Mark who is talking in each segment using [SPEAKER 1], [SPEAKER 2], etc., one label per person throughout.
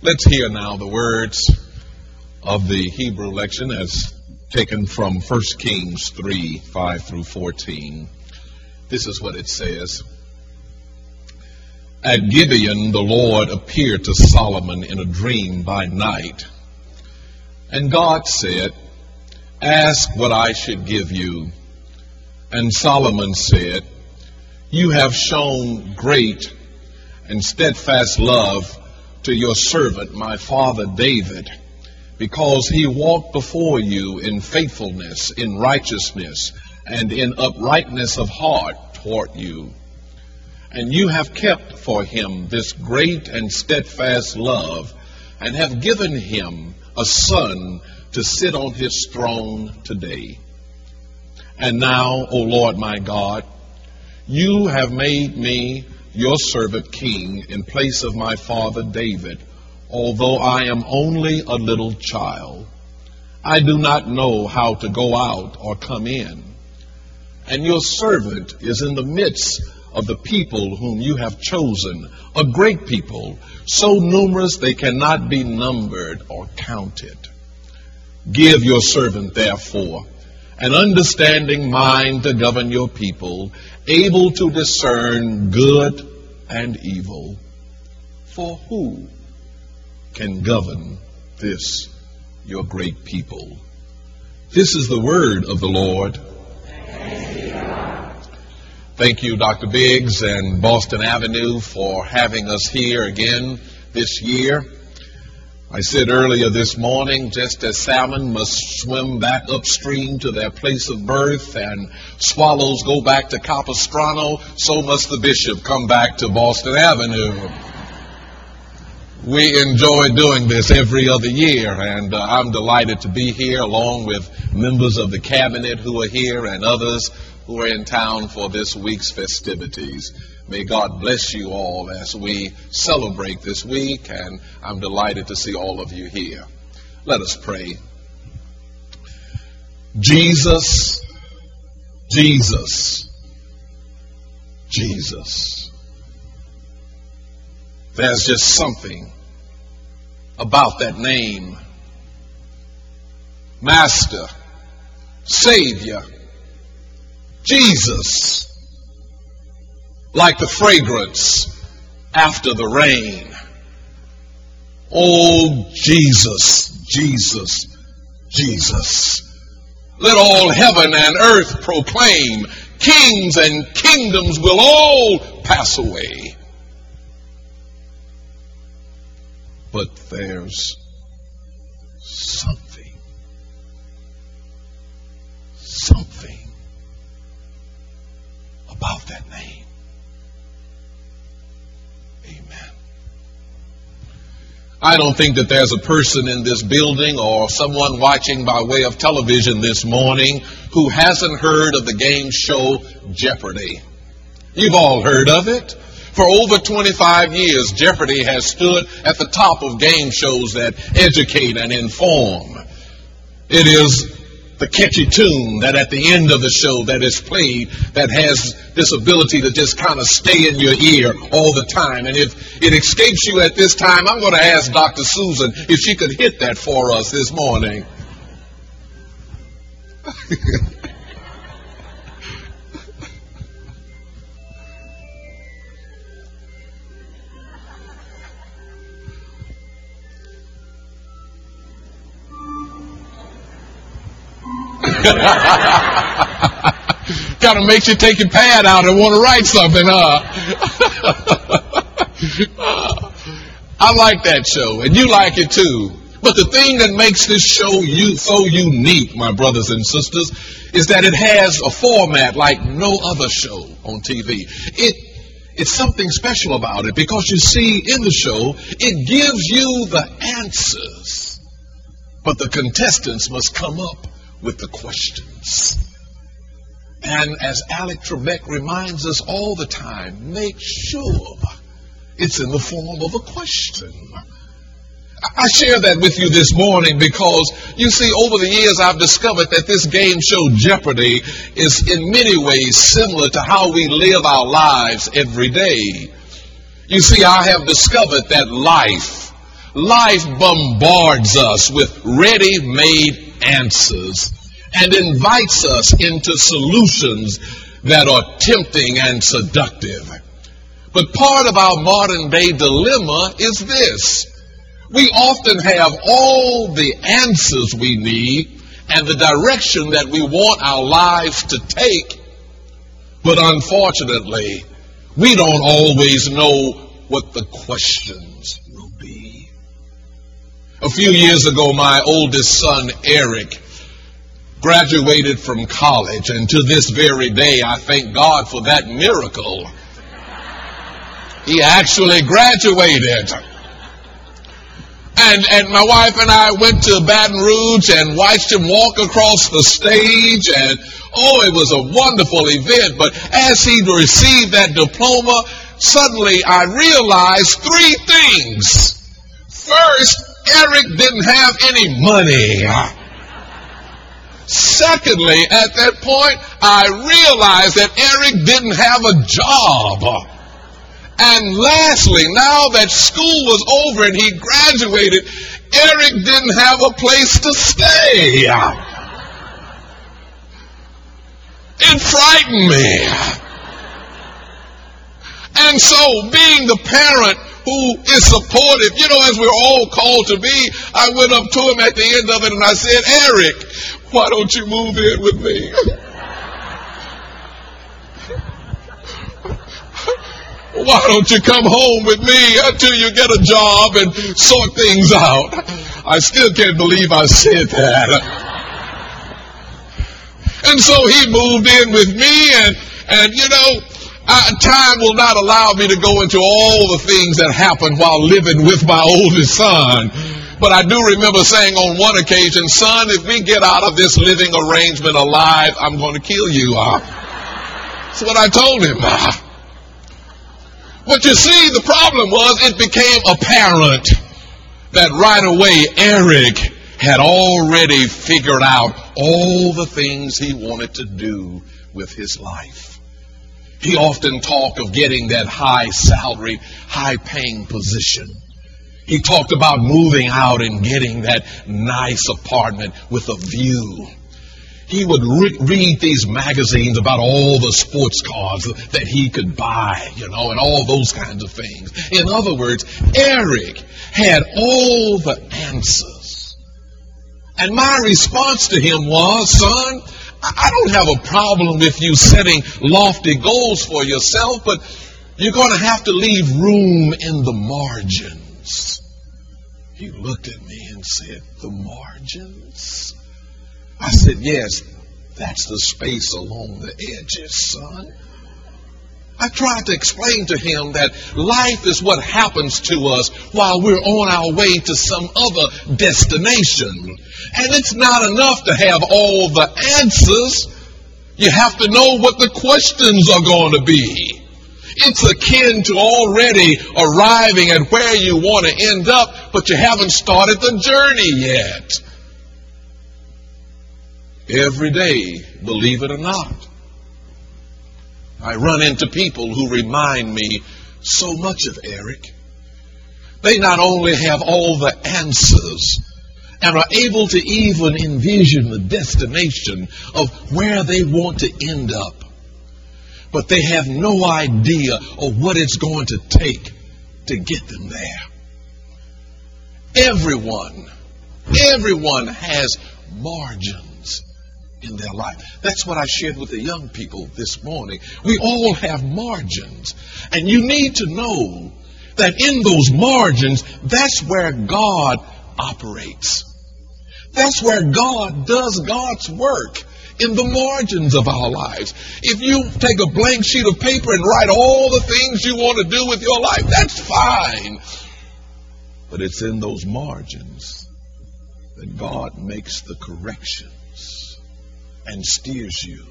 [SPEAKER 1] Let's hear now the words of the Hebrew lection as taken from 1 Kings 3 5 through 14. This is what it says. At Gibeon, the Lord appeared to Solomon in a dream by night. And God said, Ask what I should give you. And Solomon said, You have shown great and steadfast love to your servant, my father David, because he walked before you in faithfulness, in righteousness, and in uprightness of heart toward you. And you have kept for him this great and steadfast love, and have given him a son to sit on his throne today. And now, O Lord my God, you have made me your servant king in place of my father David, although I am only a little child. I do not know how to go out or come in. And your servant is in the midst of the people whom you have chosen, a great people, so numerous they cannot be numbered or counted. Give your servant, therefore, an understanding mind to govern your people, able to discern good and evil. For who can govern this, your great people? This is the word of the Lord. Thank you, Dr. Biggs and Boston Avenue, for having us here again this year. I said earlier this morning, just as salmon must swim back upstream to their place of birth and swallows go back to Capistrano, so must the bishop come back to Boston Avenue. We enjoy doing this every other year, and uh, I'm delighted to be here along with members of the cabinet who are here and others who are in town for this week's festivities. May God bless you all as we celebrate this week, and I'm delighted to see all of you here. Let us pray. Jesus, Jesus, Jesus. There's just something about that name. Master, Savior, Jesus, like the fragrance after the rain. Oh, Jesus, Jesus, Jesus. Let all heaven and earth proclaim, kings and kingdoms will all pass away. But there's I don't think that there's a person in this building or someone watching by way of television this morning who hasn't heard of the game show Jeopardy. You've all heard of it. For over 25 years, Jeopardy has stood at the top of game shows that educate and inform. It is the catchy tune that at the end of the show that is played that has this ability to just kind of stay in your ear all the time. And if it escapes you at this time, I'm going to ask Dr. Susan if she could hit that for us this morning. kind of makes you take your pad out and want to write something, huh? I like that show, and you like it too. But the thing that makes this show you so unique, my brothers and sisters, is that it has a format like no other show on TV. It it's something special about it because you see in the show it gives you the answers, but the contestants must come up with the questions. And as Alex Trebek reminds us all the time, make sure it's in the form of a question. I share that with you this morning because you see, over the years, I've discovered that this game show Jeopardy is in many ways similar to how we live our lives every day. You see, I have discovered that life Life bombards us with ready made answers and invites us into solutions that are tempting and seductive. But part of our modern day dilemma is this. We often have all the answers we need and the direction that we want our lives to take, but unfortunately, we don't always know what the be. A few years ago, my oldest son, Eric, graduated from college, and to this very day, I thank God for that miracle. He actually graduated. And, and my wife and I went to Baton Rouge and watched him walk across the stage and oh, it was a wonderful event. But as he received that diploma, suddenly I realized three things. First, Eric didn't have any money. Secondly, at that point, I realized that Eric didn't have a job. And lastly, now that school was over and he graduated, Eric didn't have a place to stay. It frightened me. And so, being the parent who is supportive, you know, as we're all called to be, I went up to him at the end of it and I said, Eric, why don't you move in with me? Why don't you come home with me until you get a job and sort things out? I still can't believe I said that. And so he moved in with me and, and you know, I, time will not allow me to go into all the things that happened while living with my oldest son. But I do remember saying on one occasion, son, if we get out of this living arrangement alive, I'm going to kill you. Uh, that's what I told him. Uh, but you see, the problem was it became apparent that right away Eric had already figured out all the things he wanted to do with his life. He often talked of getting that high salary, high paying position. He talked about moving out and getting that nice apartment with a view. He would re- read these magazines about all the sports cars that he could buy, you know, and all those kinds of things. In other words, Eric had all the answers. And my response to him was, son, I don't have a problem with you setting lofty goals for yourself, but you're going to have to leave room in the margins. He looked at me and said, The margins? I said, Yes, that's the space along the edges, son. I tried to explain to him that life is what happens to us while we're on our way to some other destination. And it's not enough to have all the answers. You have to know what the questions are going to be. It's akin to already arriving at where you want to end up, but you haven't started the journey yet. Every day, believe it or not, I run into people who remind me so much of Eric. They not only have all the answers and are able to even envision the destination of where they want to end up, but they have no idea of what it's going to take to get them there. Everyone, everyone has margins in their life. That's what I shared with the young people this morning. We all have margins. And you need to know that in those margins, that's where God operates. That's where God does God's work in the margins of our lives. If you take a blank sheet of paper and write all the things you want to do with your life, that's fine. But it's in those margins that God makes the corrections and steers you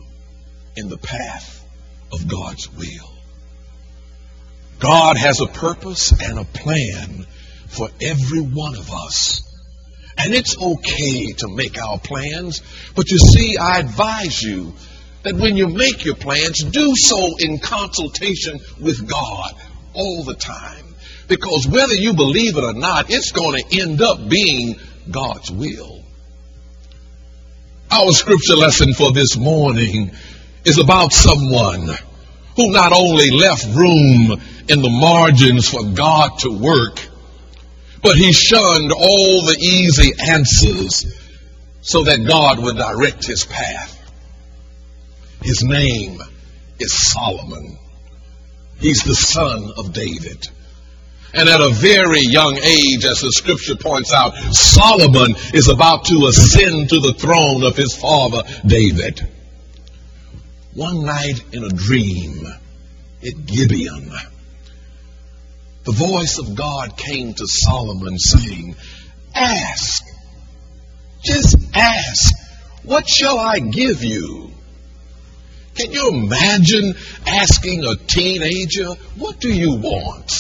[SPEAKER 1] in the path of God's will. God has a purpose and a plan for every one of us. And it's okay to make our plans, but you see, I advise you that when you make your plans, do so in consultation with God all the time. Because whether you believe it or not, it's going to end up being God's will. Our scripture lesson for this morning is about someone who not only left room in the margins for God to work, but he shunned all the easy answers so that God would direct his path. His name is Solomon. He's the son of David. And at a very young age, as the scripture points out, Solomon is about to ascend to the throne of his father David. One night in a dream at Gibeon, the voice of God came to Solomon saying, Ask, just ask, what shall I give you? Can you imagine asking a teenager, what do you want?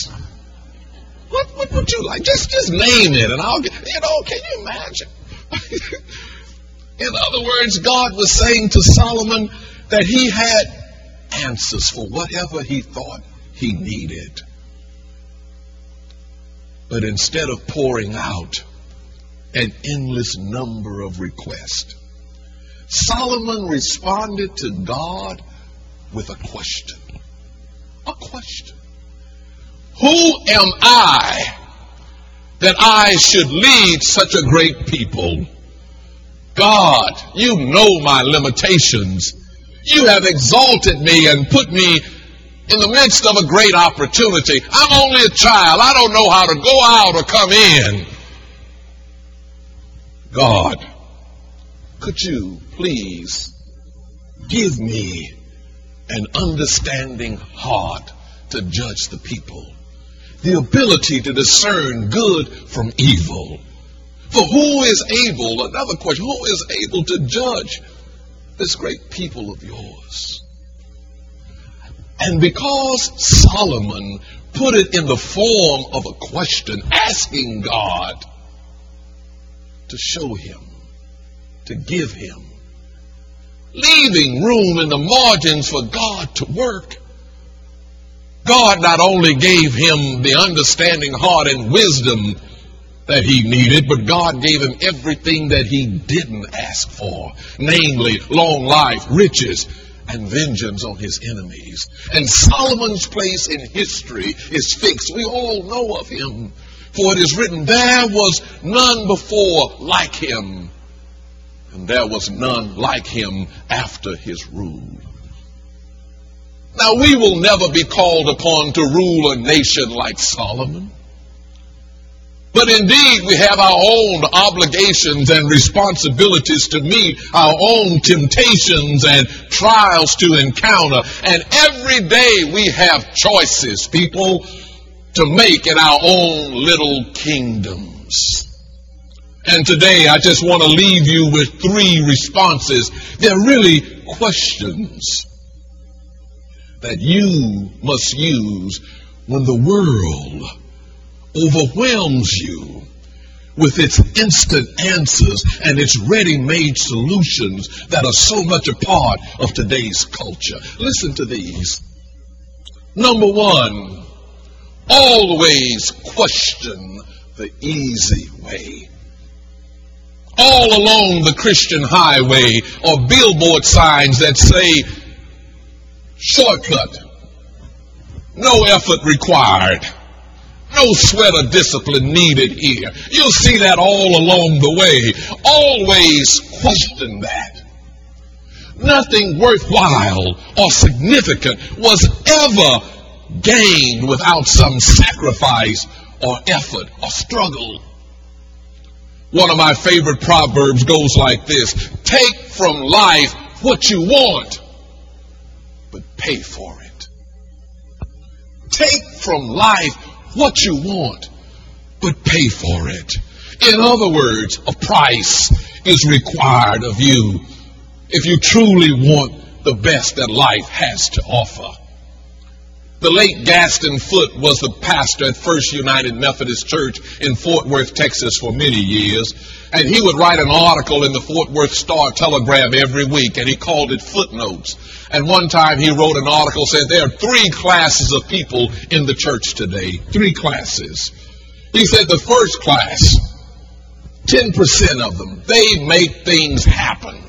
[SPEAKER 1] What, what would you like? Just, just name it and I'll get, you know, can you imagine? In other words, God was saying to Solomon that he had answers for whatever he thought he needed. But instead of pouring out an endless number of requests, Solomon responded to God with a question. A question. Who am I that I should lead such a great people? God, you know my limitations. You have exalted me and put me in the midst of a great opportunity. I'm only a child. I don't know how to go out or come in. God, could you please give me an understanding heart to judge the people? The ability to discern good from evil. For who is able, another question, who is able to judge this great people of yours? And because Solomon put it in the form of a question, asking God to show him, to give him, leaving room in the margins for God to work. God not only gave him the understanding heart and wisdom that he needed, but God gave him everything that he didn't ask for, namely long life, riches, and vengeance on his enemies. And Solomon's place in history is fixed. We all know of him. For it is written, There was none before like him, and there was none like him after his rule. Now, we will never be called upon to rule a nation like Solomon. But indeed, we have our own obligations and responsibilities to meet, our own temptations and trials to encounter. And every day we have choices, people, to make in our own little kingdoms. And today I just want to leave you with three responses. They're really questions that you must use when the world overwhelms you with its instant answers and its ready made solutions that are so much a part of today's culture. Listen to these. Number one, always question the easy way. All along the Christian highway are billboard signs that say, shortcut, no effort required. No sweat or discipline needed here. You'll see that all along the way. Always question that. Nothing worthwhile or significant was ever gained without some sacrifice or effort or struggle. One of my favorite proverbs goes like this Take from life what you want, but pay for it. Take from life what you want, but pay for it. In other words, a price is required of you if you truly want the best that life has to offer. The late Gaston Foote was the pastor at First United Methodist Church in Fort Worth, Texas for many years. And he would write an article in the Fort Worth Star Telegram every week, and he called it Footnotes. And one time he wrote an article saying there are three classes of people in the church today. Three classes. He said the first class, 10% of them, they make things happen.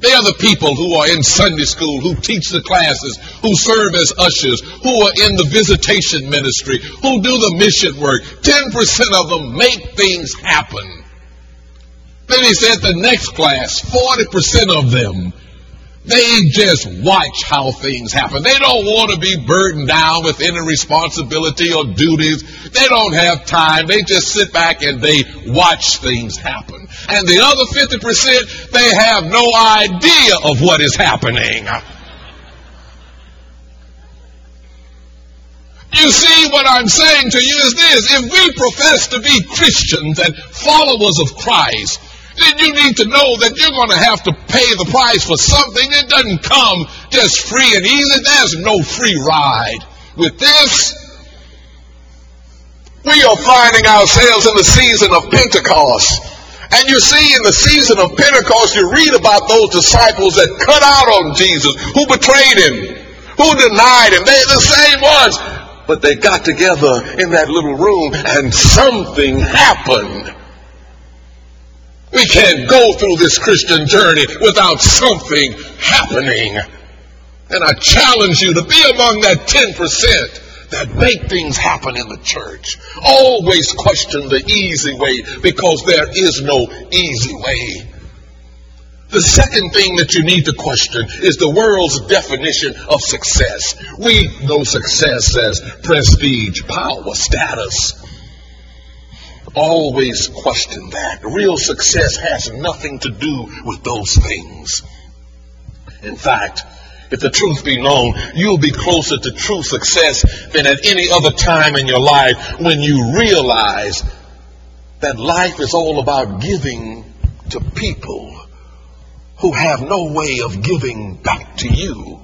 [SPEAKER 1] They are the people who are in Sunday school, who teach the classes, who serve as ushers, who are in the visitation ministry, who do the mission work. 10% of them make things happen. Then he said the next class, 40% of them they just watch how things happen. They don't want to be burdened down with any responsibility or duties. They don't have time. They just sit back and they watch things happen. And the other 50%, they have no idea of what is happening. You see, what I'm saying to you is this. If we profess to be Christians and followers of Christ, then you need to know that you're going to have to pay the price for something. It doesn't come just free and easy. There's no free ride. With this, we are finding ourselves in the season of Pentecost. And you see, in the season of Pentecost, you read about those disciples that cut out on Jesus, who betrayed him, who denied him. They're the same ones. But they got together in that little room and something happened. We can't go through this Christian journey without something happening. And I challenge you to be among that 10% that make things happen in the church. Always question the easy way because there is no easy way. The second thing that you need to question is the world's definition of success. We know success as prestige, power, status. Always question that. Real success has nothing to do with those things. In fact, if the truth be known, you'll be closer to true success than at any other time in your life when you realize that life is all about giving to people who have no way of giving back to you.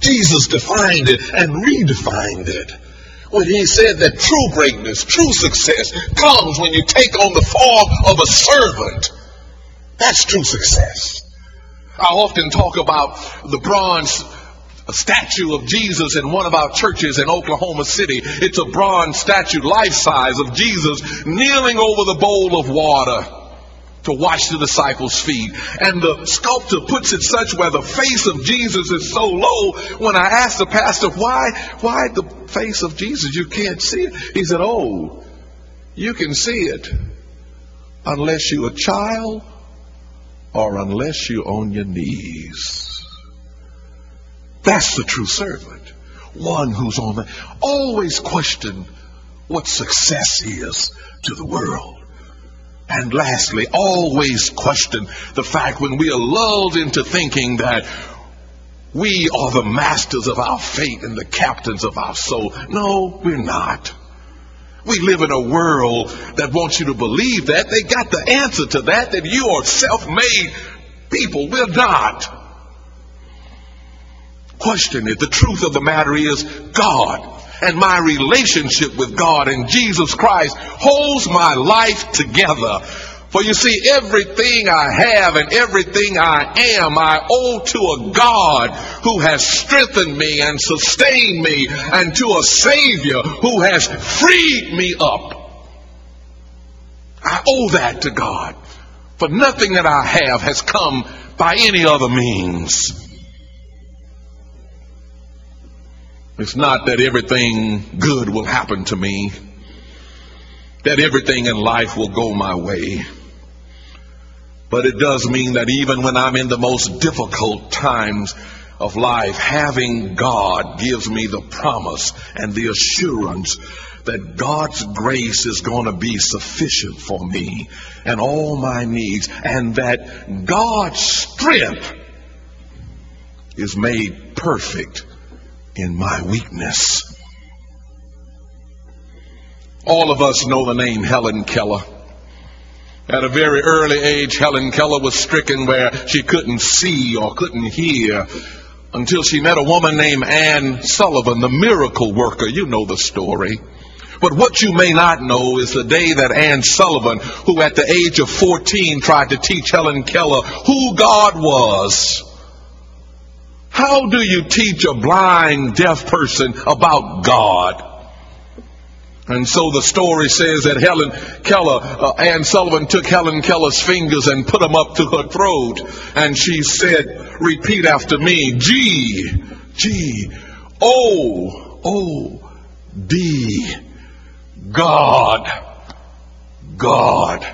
[SPEAKER 1] Jesus defined it and redefined it when he said that true greatness, true success comes when you take on the form of a servant. That's true success. I often talk about the bronze statue of Jesus in one of our churches in Oklahoma City. It's a bronze statue, life size, of Jesus kneeling over the bowl of water to wash the disciples' feet. And the sculptor puts it such where the face of Jesus is so low. When I asked the pastor, why, why the face of Jesus? You can't see it. He said, oh, you can see it unless you're a child or unless you're on your knees. That's the true servant. One who's on the, always question what success is to the world. And lastly, always question the fact when we are lulled into thinking that we are the masters of our fate and the captains of our soul. No, we're not. We live in a world that wants you to believe that. They got the answer to that, that you are self-made people. We're not. Question it. The truth of the matter is God and my relationship with God and Jesus Christ holds my life together. For you see, everything I have and everything I am, I owe to a God who has strengthened me and sustained me, and to a Savior who has freed me up. I owe that to God. For nothing that I have has come by any other means. It's not that everything good will happen to me, that everything in life will go my way. But it does mean that even when I'm in the most difficult times of life, having God gives me the promise and the assurance that God's grace is going to be sufficient for me and all my needs, and that God's strength is made perfect in my weakness. All of us know the name Helen Keller. At a very early age, Helen Keller was stricken where she couldn't see or couldn't hear until she met a woman named Anne Sullivan, the miracle worker. You know the story. But what you may not know is the day that Anne Sullivan, who at the age of 14 tried to teach Helen Keller who God was. How do you teach a blind, deaf person about God? And so the story says that Helen Keller, uh, Anne Sullivan took Helen Keller's fingers and put them up to her throat. And she said, repeat after me, G, G, O, O, D, God, God.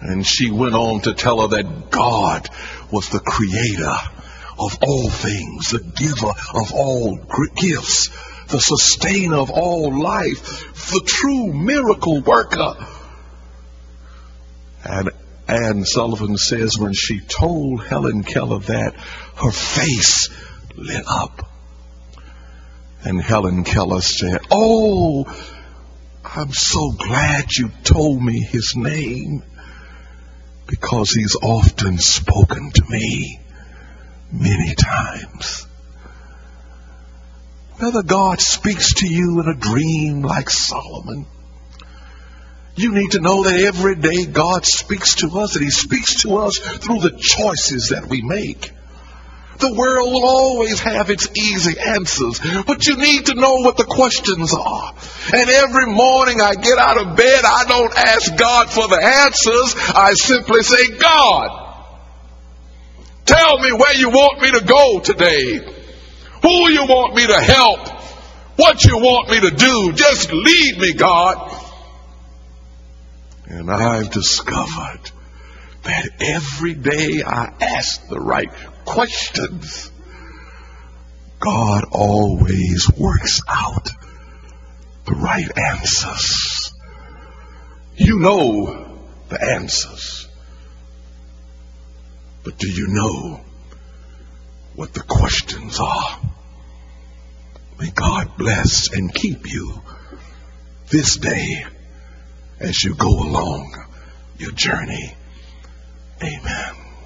[SPEAKER 1] And she went on to tell her that God was the creator of all things, the giver of all gifts the sustainer of all life, the true miracle worker. And Anne Sullivan says when she told Helen Keller that, her face lit up. And Helen Keller said, Oh, I'm so glad you told me his name because he's often spoken to me many times. Whether God speaks to you in a dream like Solomon, you need to know that every day God speaks to us and He speaks to us through the choices that we make. The world will always have its easy answers, but you need to know what the questions are. And every morning I get out of bed, I don't ask God for the answers. I simply say, God, tell me where you want me to go today. Who you want me to help. What you want me to do. Just lead me, God. And I've discovered that every day I ask the right questions, God always works out the right answers. You know the answers. But do you know what the questions are? May God bless and keep you this day as you go along your journey. Amen.